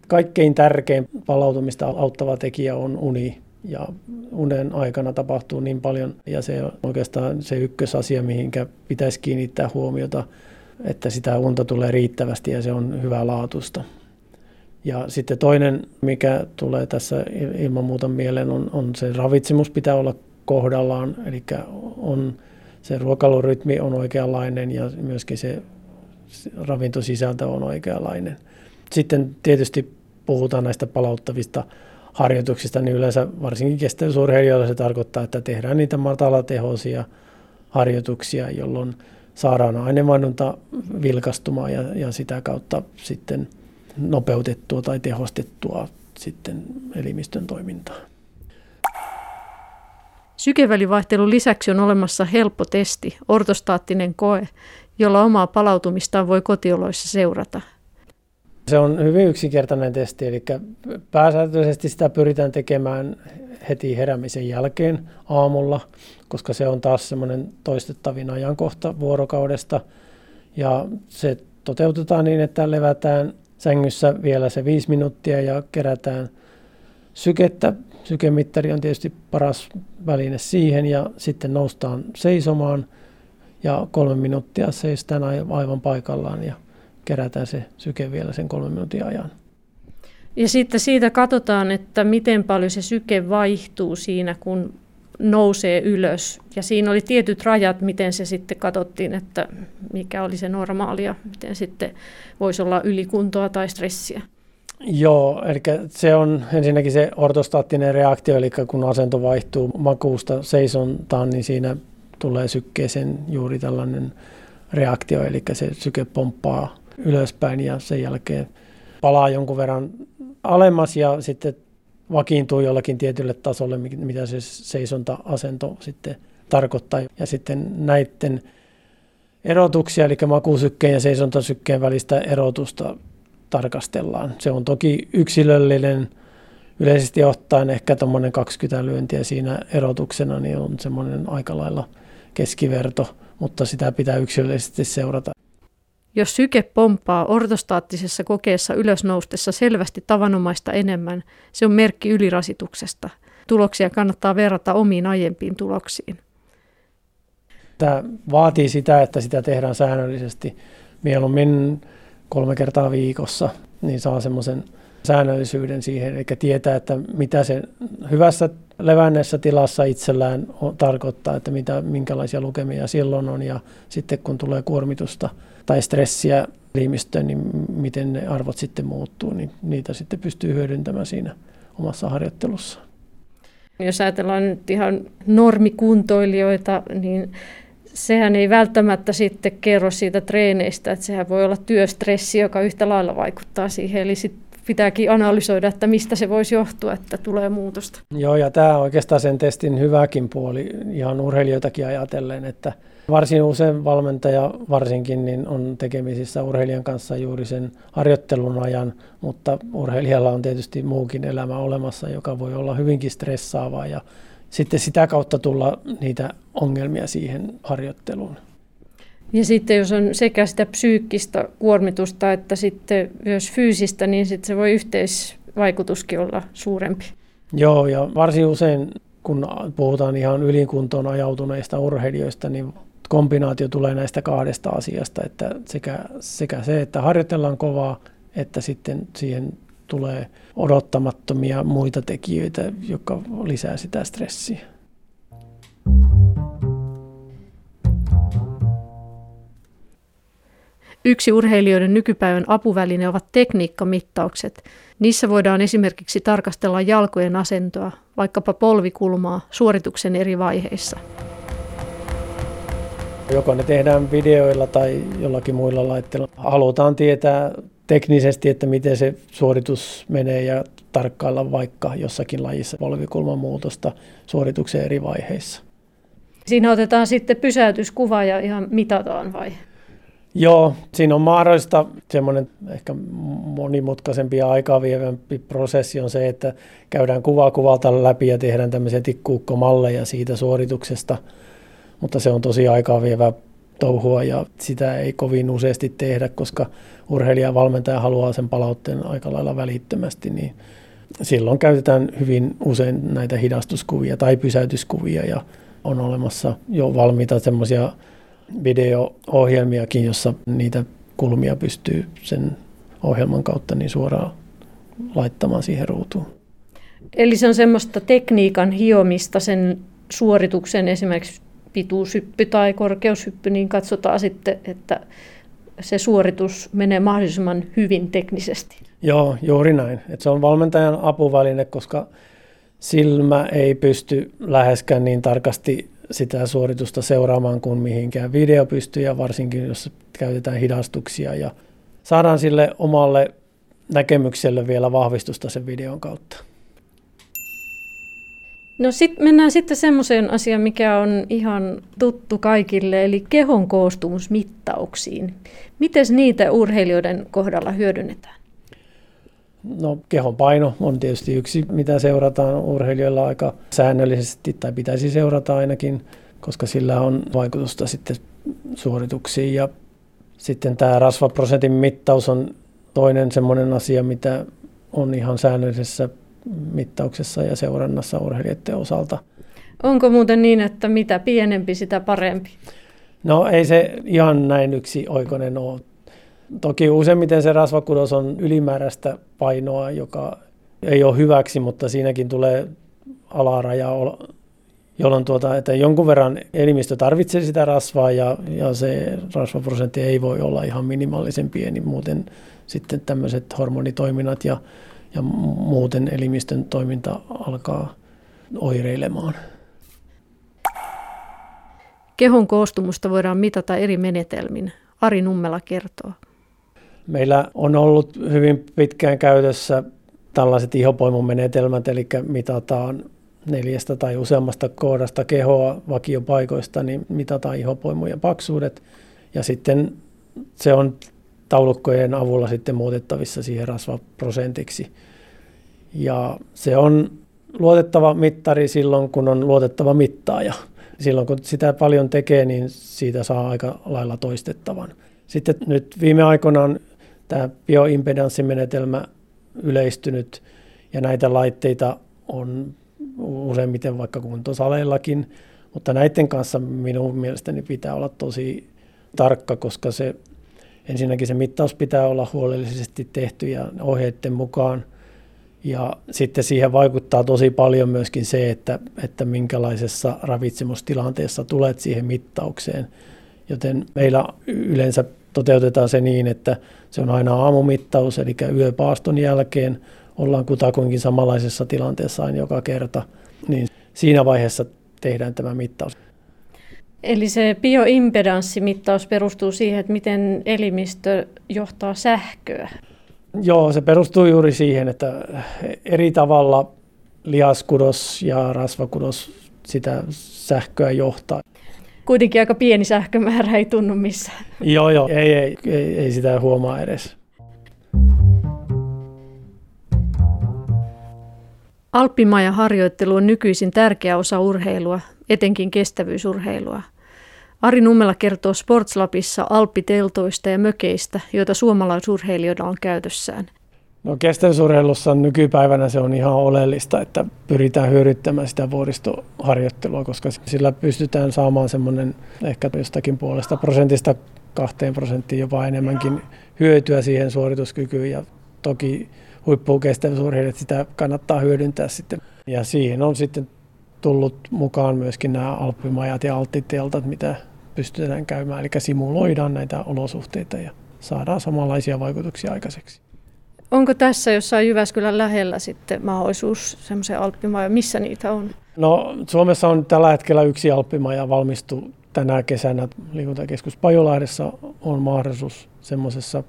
Kaikkein tärkein palautumista auttava tekijä on uni. Ja unen aikana tapahtuu niin paljon, ja se on oikeastaan se ykkösasia, mihinkä pitäisi kiinnittää huomiota. että sitä unta tulee riittävästi ja se on hyvää laatusta. Ja sitten toinen, mikä tulee tässä ilman muuta mieleen, on, on se ravitsemus pitää olla kohdallaan, eli on, se ruokailurytmi on oikeanlainen ja myöskin se ravintosisältö on oikeanlainen. Sitten tietysti puhutaan näistä palauttavista harjoituksista, niin yleensä varsinkin kestävyysurheilijoilla se tarkoittaa, että tehdään niitä matalatehoisia harjoituksia, jolloin saadaan aineenvaihdunta vilkastumaan ja, ja sitä kautta sitten nopeutettua tai tehostettua sitten elimistön toimintaa. Sykevälivaihtelun lisäksi on olemassa helppo testi, ortostaattinen koe, jolla omaa palautumistaan voi kotioloissa seurata. Se on hyvin yksinkertainen testi, eli pääsääntöisesti sitä pyritään tekemään heti heräämisen jälkeen aamulla, koska se on taas semmoinen toistettavin ajankohta vuorokaudesta. Ja se toteutetaan niin, että levätään sängyssä vielä se viisi minuuttia ja kerätään sykettä. Sykemittari on tietysti paras väline siihen ja sitten noustaan seisomaan ja kolme minuuttia seistään aivan paikallaan ja kerätään se syke vielä sen kolmen minuutin ajan. Ja sitten siitä katsotaan, että miten paljon se syke vaihtuu siinä, kun nousee ylös. Ja siinä oli tietyt rajat, miten se sitten katsottiin, että mikä oli se normaali ja miten sitten voisi olla ylikuntoa tai stressiä. Joo, eli se on ensinnäkin se ortostaattinen reaktio, eli kun asento vaihtuu makuusta seisontaan, niin siinä tulee sykkeeseen juuri tällainen reaktio, eli se syke pomppaa ylöspäin ja sen jälkeen palaa jonkun verran alemmas ja sitten vakiintuu jollakin tietylle tasolle, mitä se seisonta-asento sitten tarkoittaa. Ja sitten näiden erotuksia, eli makuusykkeen ja seisontasykkeen välistä erotusta tarkastellaan. Se on toki yksilöllinen, yleisesti ottaen ehkä tuommoinen 20 lyöntiä siinä erotuksena, niin on semmoinen aika lailla keskiverto, mutta sitä pitää yksilöllisesti seurata. Jos syke pomppaa ortostaattisessa kokeessa ylösnoustessa selvästi tavanomaista enemmän, se on merkki ylirasituksesta. Tuloksia kannattaa verrata omiin aiempiin tuloksiin. Tämä vaatii sitä, että sitä tehdään säännöllisesti. Mieluummin kolme kertaa viikossa, niin saa semmoisen säännöllisyyden siihen, eli tietää, että mitä se hyvässä levänneessä tilassa itsellään tarkoittaa, että mitä, minkälaisia lukemia silloin on, ja sitten kun tulee kuormitusta tai stressiä elimistöön, niin miten ne arvot sitten muuttuu, niin niitä sitten pystyy hyödyntämään siinä omassa harjoittelussa. Jos ajatellaan nyt ihan normikuntoilijoita, niin sehän ei välttämättä sitten kerro siitä treeneistä, että sehän voi olla työstressi, joka yhtä lailla vaikuttaa siihen. Eli sit pitääkin analysoida, että mistä se voisi johtua, että tulee muutosta. Joo, ja tämä on oikeastaan sen testin hyväkin puoli ihan urheilijoitakin ajatellen, että varsin usein valmentaja varsinkin niin on tekemisissä urheilijan kanssa juuri sen harjoittelun ajan, mutta urheilijalla on tietysti muukin elämä olemassa, joka voi olla hyvinkin stressaavaa ja sitten sitä kautta tulla niitä ongelmia siihen harjoitteluun. Ja sitten jos on sekä sitä psyykkistä kuormitusta että sitten myös fyysistä, niin sitten se voi yhteisvaikutuskin olla suurempi. Joo, ja varsin usein kun puhutaan ihan ylikuntoon ajautuneista urheilijoista, niin kombinaatio tulee näistä kahdesta asiasta, että sekä, sekä se, että harjoitellaan kovaa, että sitten siihen tulee odottamattomia muita tekijöitä, jotka lisää sitä stressiä. Yksi urheilijoiden nykypäivän apuväline ovat tekniikkamittaukset. Niissä voidaan esimerkiksi tarkastella jalkojen asentoa, vaikkapa polvikulmaa, suorituksen eri vaiheissa. Joko ne tehdään videoilla tai jollakin muilla laitteilla. Halutaan tietää teknisesti, että miten se suoritus menee ja tarkkailla vaikka jossakin lajissa polvikulman muutosta suorituksen eri vaiheissa. Siinä otetaan sitten pysäytyskuva ja ihan mitataan vai? Joo, siinä on mahdollista semmoinen ehkä monimutkaisempi ja aikaa vievämpi prosessi on se, että käydään kuva kuvalta läpi ja tehdään tämmöisiä tikkuukkomalleja siitä suorituksesta, mutta se on tosi aikaa vievä touhua ja sitä ei kovin useasti tehdä, koska urheilija ja valmentaja haluaa sen palautteen aika lailla välittömästi, niin silloin käytetään hyvin usein näitä hidastuskuvia tai pysäytyskuvia ja on olemassa jo valmiita semmoisia video-ohjelmiakin, jossa niitä kulmia pystyy sen ohjelman kautta niin suoraan laittamaan siihen ruutuun. Eli se on semmoista tekniikan hiomista sen suorituksen esimerkiksi pituushyppy tai korkeushyppy, niin katsotaan sitten, että se suoritus menee mahdollisimman hyvin teknisesti. Joo, juuri näin. Et se on valmentajan apuväline, koska silmä ei pysty läheskään niin tarkasti sitä suoritusta seuraamaan kuin mihinkään video pystyy, ja varsinkin jos käytetään hidastuksia ja saadaan sille omalle näkemykselle vielä vahvistusta sen videon kautta. No sitten mennään sitten semmoiseen asiaan, mikä on ihan tuttu kaikille, eli kehon koostumusmittauksiin. Miten niitä urheilijoiden kohdalla hyödynnetään? No kehon paino on tietysti yksi, mitä seurataan urheilijoilla aika säännöllisesti, tai pitäisi seurata ainakin, koska sillä on vaikutusta sitten suorituksiin. Ja sitten tämä rasvaprosentin mittaus on toinen semmoinen asia, mitä on ihan säännöllisessä mittauksessa ja seurannassa urheilijoiden osalta. Onko muuten niin, että mitä pienempi, sitä parempi? No ei se ihan näin yksi oikoinen ole. Toki useimmiten se rasvakudos on ylimääräistä painoa, joka ei ole hyväksi, mutta siinäkin tulee alaraja, jolloin tuota, että jonkun verran elimistö tarvitsee sitä rasvaa ja, ja se rasvaprosentti ei voi olla ihan minimaalisen pieni, muuten sitten tämmöiset hormonitoiminnat ja ja muuten elimistön toiminta alkaa oireilemaan. Kehon koostumusta voidaan mitata eri menetelmin. Ari Nummela kertoo. Meillä on ollut hyvin pitkään käytössä tällaiset ihopoimumenetelmät, eli mitataan neljästä tai useammasta kohdasta kehoa vakiopaikoista, niin mitataan ihopoimujen paksuudet. Ja sitten se on taulukkojen avulla sitten muutettavissa siihen rasvaprosentiksi. Ja se on luotettava mittari silloin, kun on luotettava mittaaja. Silloin kun sitä paljon tekee, niin siitä saa aika lailla toistettavan. Sitten nyt viime aikoina on tämä bioimpedanssimenetelmä yleistynyt ja näitä laitteita on useimmiten vaikka kuntosaleillakin, mutta näiden kanssa minun mielestäni pitää olla tosi tarkka, koska se ensinnäkin se mittaus pitää olla huolellisesti tehty ja ohjeiden mukaan. Ja sitten siihen vaikuttaa tosi paljon myöskin se, että, että minkälaisessa ravitsemustilanteessa tulet siihen mittaukseen. Joten meillä yleensä toteutetaan se niin, että se on aina aamumittaus, eli yöpaaston jälkeen ollaan kutakuinkin samanlaisessa tilanteessa aina joka kerta. Niin siinä vaiheessa tehdään tämä mittaus. Eli se bioimpedanssimittaus perustuu siihen, että miten elimistö johtaa sähköä. Joo, se perustuu juuri siihen, että eri tavalla lihaskudos ja rasvakudos sitä sähköä johtaa. Kuitenkin aika pieni sähkömäärä ei tunnu missään. Joo, joo, ei, ei, ei, ei sitä huomaa edes. Alppimaja harjoittelu on nykyisin tärkeä osa urheilua, etenkin kestävyysurheilua. Ari Nummela kertoo Sportslapissa alppiteltoista ja mökeistä, joita suomalaisurheilijoilla on käytössään. No kestävyysurheilussa nykypäivänä se on ihan oleellista, että pyritään hyödyttämään sitä vuoristoharjoittelua, koska sillä pystytään saamaan semmoinen ehkä jostakin puolesta prosentista kahteen prosenttiin jopa enemmänkin hyötyä siihen suorituskykyyn ja toki huippukestävyysurheilijat sitä kannattaa hyödyntää sitten. Ja siihen on sitten tullut mukaan myöskin nämä alppimajat ja alttiteltat, mitä pystytään käymään. Eli simuloidaan näitä olosuhteita ja saadaan samanlaisia vaikutuksia aikaiseksi. Onko tässä jossain Jyväskylän lähellä sitten mahdollisuus semmoisen alppimaja? Missä niitä on? No Suomessa on tällä hetkellä yksi alppimaja valmistu tänä kesänä. Liikuntakeskus Pajolahdessa on mahdollisuus semmoisessa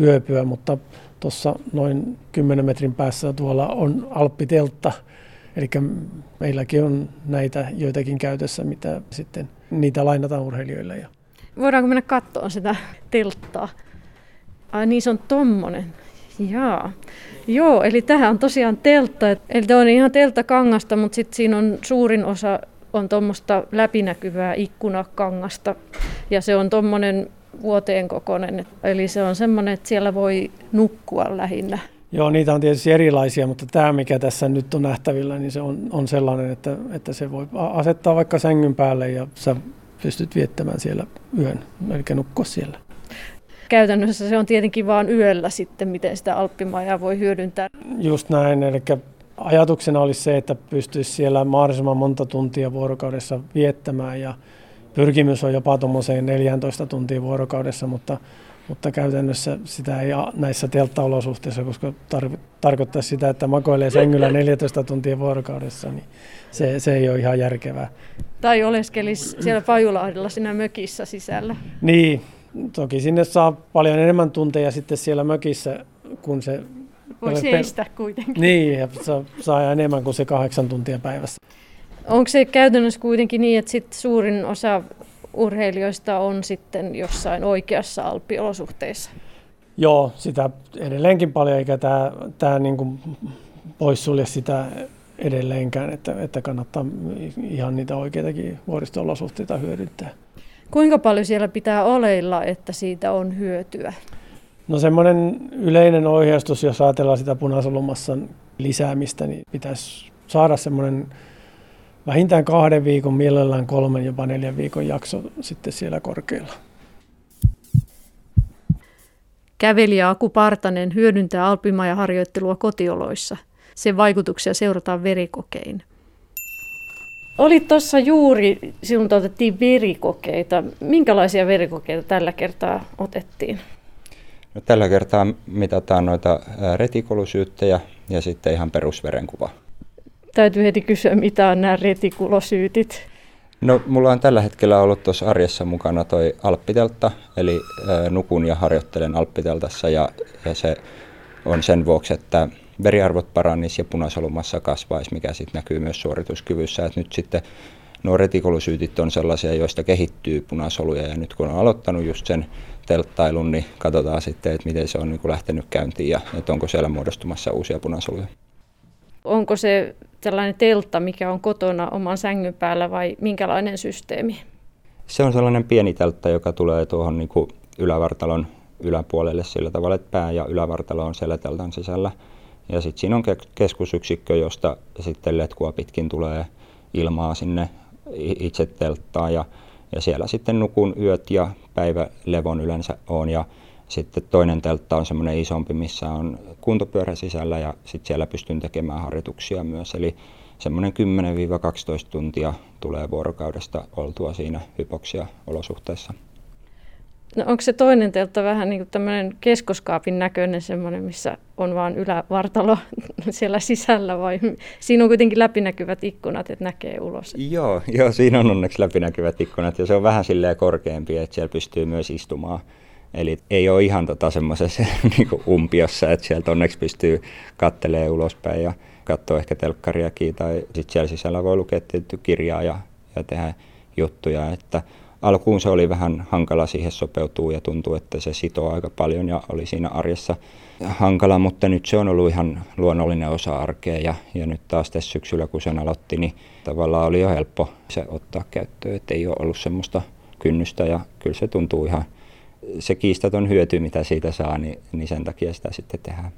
yöpyä, mutta tuossa noin 10 metrin päässä tuolla on alppiteltta, Eli meilläkin on näitä joitakin käytössä, mitä sitten niitä lainataan urheilijoille. Ja. Voidaanko mennä katsomaan sitä telttaa? Ai niin, se on tommonen. Jaa. Joo, eli tähän on tosiaan teltta. Eli tämä on ihan telttakangasta, mutta sitten siinä on suurin osa on tuommoista läpinäkyvää ikkunakangasta. Ja se on tuommoinen vuoteen kokoinen. Eli se on semmoinen, että siellä voi nukkua lähinnä. Joo, niitä on tietysti erilaisia, mutta tämä, mikä tässä nyt on nähtävillä, niin se on, on sellainen, että, että se voi asettaa vaikka sängyn päälle ja sä pystyt viettämään siellä yön, eli nukkua siellä. Käytännössä se on tietenkin vain yöllä sitten, miten sitä alppimajaa voi hyödyntää. Just näin, eli ajatuksena olisi se, että pystyisi siellä mahdollisimman monta tuntia vuorokaudessa viettämään ja pyrkimys on jopa tuommoiseen 14 tuntia vuorokaudessa, mutta, mutta käytännössä sitä ei näissä telttaolosuhteissa, koska tar- tarkoittaa sitä, että makoilee sängyllä 14 tuntia vuorokaudessa, niin se, se ei ole ihan järkevää. Tai oleskelisi siellä Pajulahdella siinä mökissä sisällä. Niin, toki sinne saa paljon enemmän tunteja sitten siellä mökissä, kun se... Voi seistä kuitenkin. Niin, ja saa, saa enemmän kuin se kahdeksan tuntia päivässä. Onko se käytännössä kuitenkin niin, että sit suurin osa urheilijoista on sitten jossain oikeassa alppiolosuhteissa? Joo, sitä edelleenkin paljon, eikä tämä, tämä niin kuin poissulje sitä edelleenkään, että, että kannattaa ihan niitä oikeitakin vuoristo-olosuhteita hyödyntää. Kuinka paljon siellä pitää oleilla, että siitä on hyötyä? No semmoinen yleinen ohjeistus, jos ajatellaan sitä punasolumassan lisäämistä, niin pitäisi saada semmoinen vähintään kahden viikon, mielellään kolmen, jopa neljän viikon jakso sitten siellä korkealla. Kävelijä Aku Partanen hyödyntää alpimajaharjoittelua kotioloissa. Sen vaikutuksia seurataan verikokein. Oli tuossa juuri, sinulta otettiin verikokeita. Minkälaisia verikokeita tällä kertaa otettiin? No, tällä kertaa mitataan noita retikolusyyttejä ja sitten ihan perusverenkuva täytyy heti kysyä, mitä on nämä retikulosyytit. No, mulla on tällä hetkellä ollut tuossa arjessa mukana toi alppiteltta, eli ää, nukun ja harjoittelen alppiteltassa ja, ja se on sen vuoksi, että veriarvot parannis ja punasolumassa kasvaisi, mikä sitten näkyy myös suorituskyvyssä. Et nyt sitten nuo retikulusyytit on sellaisia, joista kehittyy punasoluja ja nyt kun on aloittanut just sen telttailun, niin katsotaan sitten, että miten se on niin lähtenyt käyntiin ja että onko siellä muodostumassa uusia punasoluja. Onko se sellainen teltta, mikä on kotona oman sängyn päällä vai minkälainen systeemi? Se on sellainen pieni teltta, joka tulee tuohon niin kuin ylävartalon yläpuolelle sillä tavalla, että pää ja ylävartalo on siellä teltan sisällä. Ja sitten siinä on keskusyksikkö, josta sitten letkua pitkin tulee ilmaa sinne itse telttaan ja, ja siellä sitten nukun yöt ja päivälevon yleensä on ja sitten toinen teltta on semmoinen isompi, missä on kuntopyörä sisällä ja sitten siellä pystyn tekemään harjoituksia myös. Eli semmoinen 10-12 tuntia tulee vuorokaudesta oltua siinä hypoksia olosuhteissa. No onko se toinen teltta vähän niin kuin tämmöinen keskoskaapin näköinen semmoinen, missä on vain ylävartalo siellä sisällä vai siinä on kuitenkin läpinäkyvät ikkunat, että näkee ulos? Joo, joo siinä on onneksi läpinäkyvät ikkunat ja se on vähän silleen korkeampi, että siellä pystyy myös istumaan Eli ei ole ihan tota semmoisessa niin umpiossa, että sieltä onneksi pystyy kattelee ulospäin ja katsoa ehkä telkkariakin tai sitten siellä sisällä voi lukea tietty kirjaa ja, ja tehdä juttuja. Että alkuun se oli vähän hankala siihen sopeutua ja tuntuu, että se sitoo aika paljon ja oli siinä arjessa hankala, mutta nyt se on ollut ihan luonnollinen osa arkea ja, ja nyt taas tässä syksyllä kun sen aloitti, niin tavallaan oli jo helppo se ottaa käyttöön, että ei ole ollut semmoista kynnystä ja kyllä se tuntuu ihan se kiistaton hyöty, mitä siitä saa, niin, niin sen takia sitä sitten tehdään.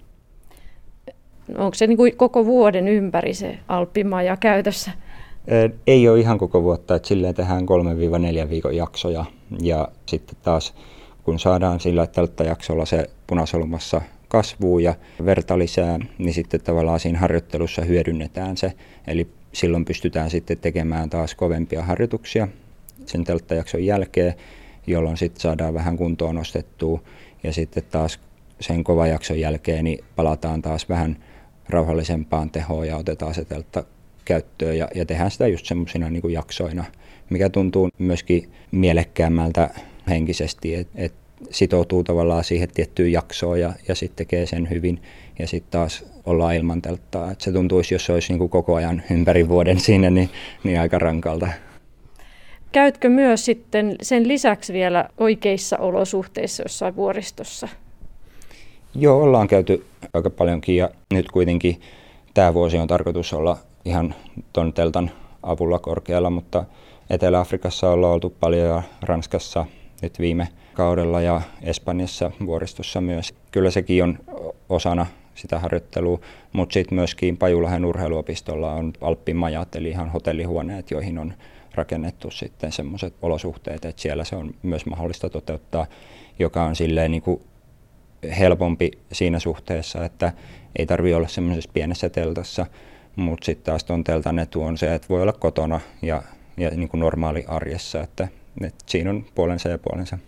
Onko se niin kuin koko vuoden ympäri se alppimaja käytössä? Ei ole ihan koko vuotta, että silleen tehdään 3-4 viikon jaksoja ja sitten taas kun saadaan sillä tältä jaksolla se punasolumassa kasvuu ja verta lisää, niin sitten tavallaan siinä harjoittelussa hyödynnetään se. Eli silloin pystytään sitten tekemään taas kovempia harjoituksia sen telttajakson jälkeen jolloin sitten saadaan vähän kuntoon nostettua ja sitten taas sen kova jakson jälkeen niin palataan taas vähän rauhallisempaan tehoon ja otetaan se teltta käyttöön ja, ja tehdään sitä just semmoisina niin jaksoina, mikä tuntuu myöskin mielekkäämmältä henkisesti, että et sitoutuu tavallaan siihen tiettyyn jaksoon ja, ja sitten tekee sen hyvin ja sitten taas ollaan ilman telttaa. Et se tuntuisi, jos se olisi niin kuin koko ajan ympäri vuoden siinä, niin, niin aika rankalta. Käytkö myös sitten sen lisäksi vielä oikeissa olosuhteissa jossain vuoristossa? Joo, ollaan käyty aika paljonkin ja nyt kuitenkin tämä vuosi on tarkoitus olla ihan ton teltan avulla korkealla, mutta Etelä-Afrikassa ollaan oltu paljon ja Ranskassa nyt viime kaudella ja Espanjassa vuoristossa myös. Kyllä sekin on osana sitä harjoittelua, mutta sitten myöskin Pajulahen urheiluopistolla on Alppimajat, eli ihan hotellihuoneet, joihin on rakennettu sitten semmoiset olosuhteet, että siellä se on myös mahdollista toteuttaa, joka on silleen niin kuin helpompi siinä suhteessa, että ei tarvi olla semmoisessa pienessä teltassa, mutta sitten taas tuon teltan etu on se, että voi olla kotona ja, ja niin kuin normaali arjessa, että, että siinä on puolensa ja puolensa.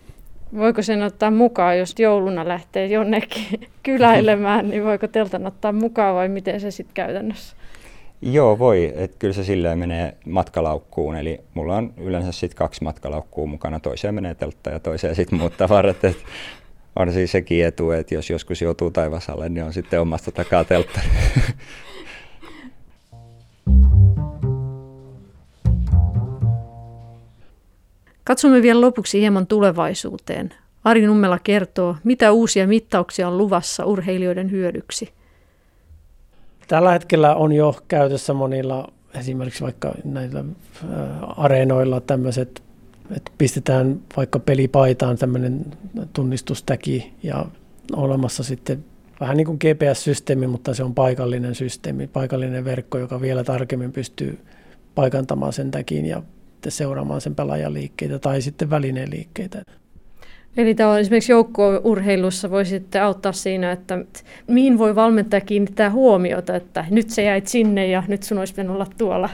Voiko sen ottaa mukaan, jos jouluna lähtee jonnekin kyläilemään, niin voiko teltan ottaa mukaan vai miten se sitten käytännössä? Joo, voi. Et kyllä se silleen menee matkalaukkuun. Eli mulla on yleensä sitten kaksi matkalaukkuu mukana. Toiseen menee teltta ja toiseen sitten muut tavarat. Et on siis sekin etu, että jos joskus joutuu taivasalle, niin on sitten omasta takaa teltta. Katsomme vielä lopuksi hieman tulevaisuuteen. Ari Nummela kertoo, mitä uusia mittauksia on luvassa urheilijoiden hyödyksi. Tällä hetkellä on jo käytössä monilla esimerkiksi vaikka näillä areenoilla tämmöiset, että pistetään vaikka pelipaitaan tämmöinen tunnistustäki ja olemassa sitten vähän niin kuin GPS-systeemi, mutta se on paikallinen systeemi, paikallinen verkko, joka vielä tarkemmin pystyy paikantamaan sen täkin ja seuraamaan sen pelaajan liikkeitä tai sitten välineen liikkeitä. Eli tämä on esimerkiksi joukkueurheilussa voi sitten auttaa siinä, että mihin voi valmentaja kiinnittää huomiota, että nyt se jäit sinne ja nyt sun olisi pitänyt olla tuolla.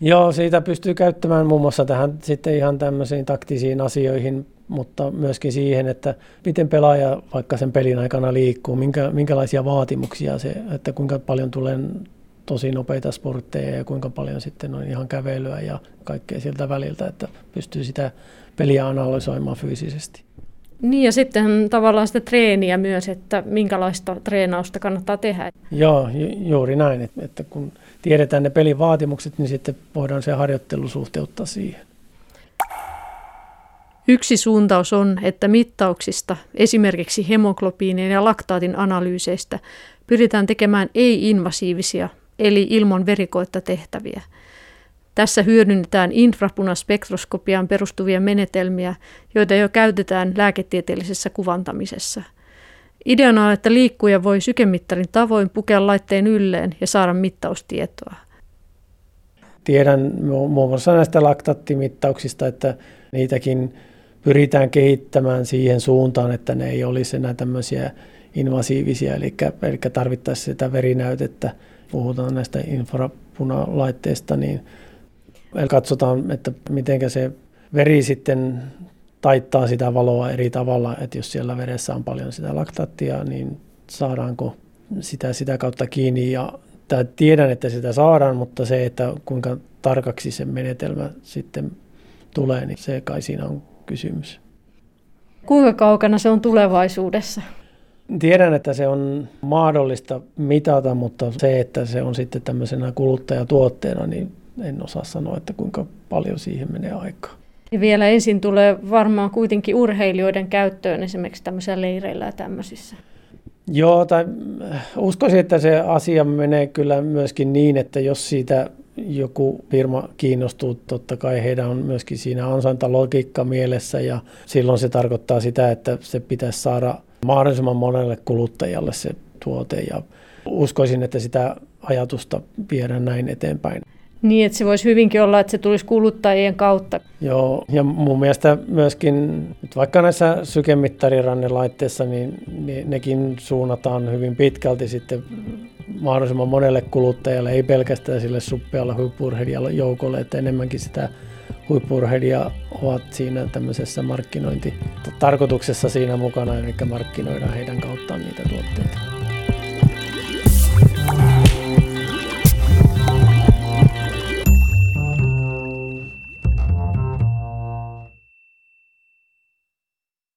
Joo, siitä pystyy käyttämään muun muassa tähän sitten ihan tämmöisiin taktisiin asioihin, mutta myöskin siihen, että miten pelaaja vaikka sen pelin aikana liikkuu, minkä, minkälaisia vaatimuksia se, että kuinka paljon tulee tosi nopeita sportteja ja kuinka paljon sitten on ihan kävelyä ja kaikkea siltä väliltä, että pystyy sitä peliä analysoimaan fyysisesti. Niin ja sitten tavallaan sitä treeniä myös, että minkälaista treenausta kannattaa tehdä. Joo, ju- juuri näin, että, että kun tiedetään ne pelin vaatimukset, niin sitten voidaan se harjoittelu suhteuttaa siihen. Yksi suuntaus on, että mittauksista, esimerkiksi hemoglobiinin ja laktaatin analyyseistä, pyritään tekemään ei-invasiivisia, eli ilman verikoetta tehtäviä – tässä hyödynnetään infrapunaspektroskopiaan perustuvia menetelmiä, joita jo käytetään lääketieteellisessä kuvantamisessa. Ideana on, että liikkuja voi sykemittarin tavoin pukea laitteen ylleen ja saada mittaustietoa. Tiedän muun muassa näistä laktaattimittauksista, että niitäkin pyritään kehittämään siihen suuntaan, että ne ei olisi enää tämmöisiä invasiivisia, eli, eli tarvittaisiin sitä verinäytettä. Puhutaan näistä infrapunalaitteista, niin Eli katsotaan, että miten se veri sitten taittaa sitä valoa eri tavalla, että jos siellä veressä on paljon sitä laktaattia, niin saadaanko sitä sitä kautta kiinni. Ja tiedän, että sitä saadaan, mutta se, että kuinka tarkaksi se menetelmä sitten tulee, niin se kai siinä on kysymys. Kuinka kaukana se on tulevaisuudessa? Tiedän, että se on mahdollista mitata, mutta se, että se on sitten tämmöisenä kuluttajatuotteena, niin en osaa sanoa, että kuinka paljon siihen menee aikaa. Ja vielä ensin tulee varmaan kuitenkin urheilijoiden käyttöön esimerkiksi tämmöisissä leireillä ja tämmöisissä. Joo, tai äh, uskoisin, että se asia menee kyllä myöskin niin, että jos siitä joku firma kiinnostuu, totta kai heidän on myöskin siinä ansaintalogiikka mielessä ja silloin se tarkoittaa sitä, että se pitäisi saada mahdollisimman monelle kuluttajalle se tuote ja uskoisin, että sitä ajatusta viedään näin eteenpäin. Niin, että se voisi hyvinkin olla, että se tulisi kuluttajien kautta. Joo, ja mun mielestä myöskin, vaikka näissä sykemittarirannelaitteissa, niin, niin nekin suunnataan hyvin pitkälti sitten mahdollisimman monelle kuluttajalle, ei pelkästään sille suppealle huippurheilijalle joukolle, että enemmänkin sitä huippurheilijaa ovat siinä tämmöisessä markkinointitarkoituksessa siinä mukana, eli markkinoidaan heidän kauttaan niitä tuotteita.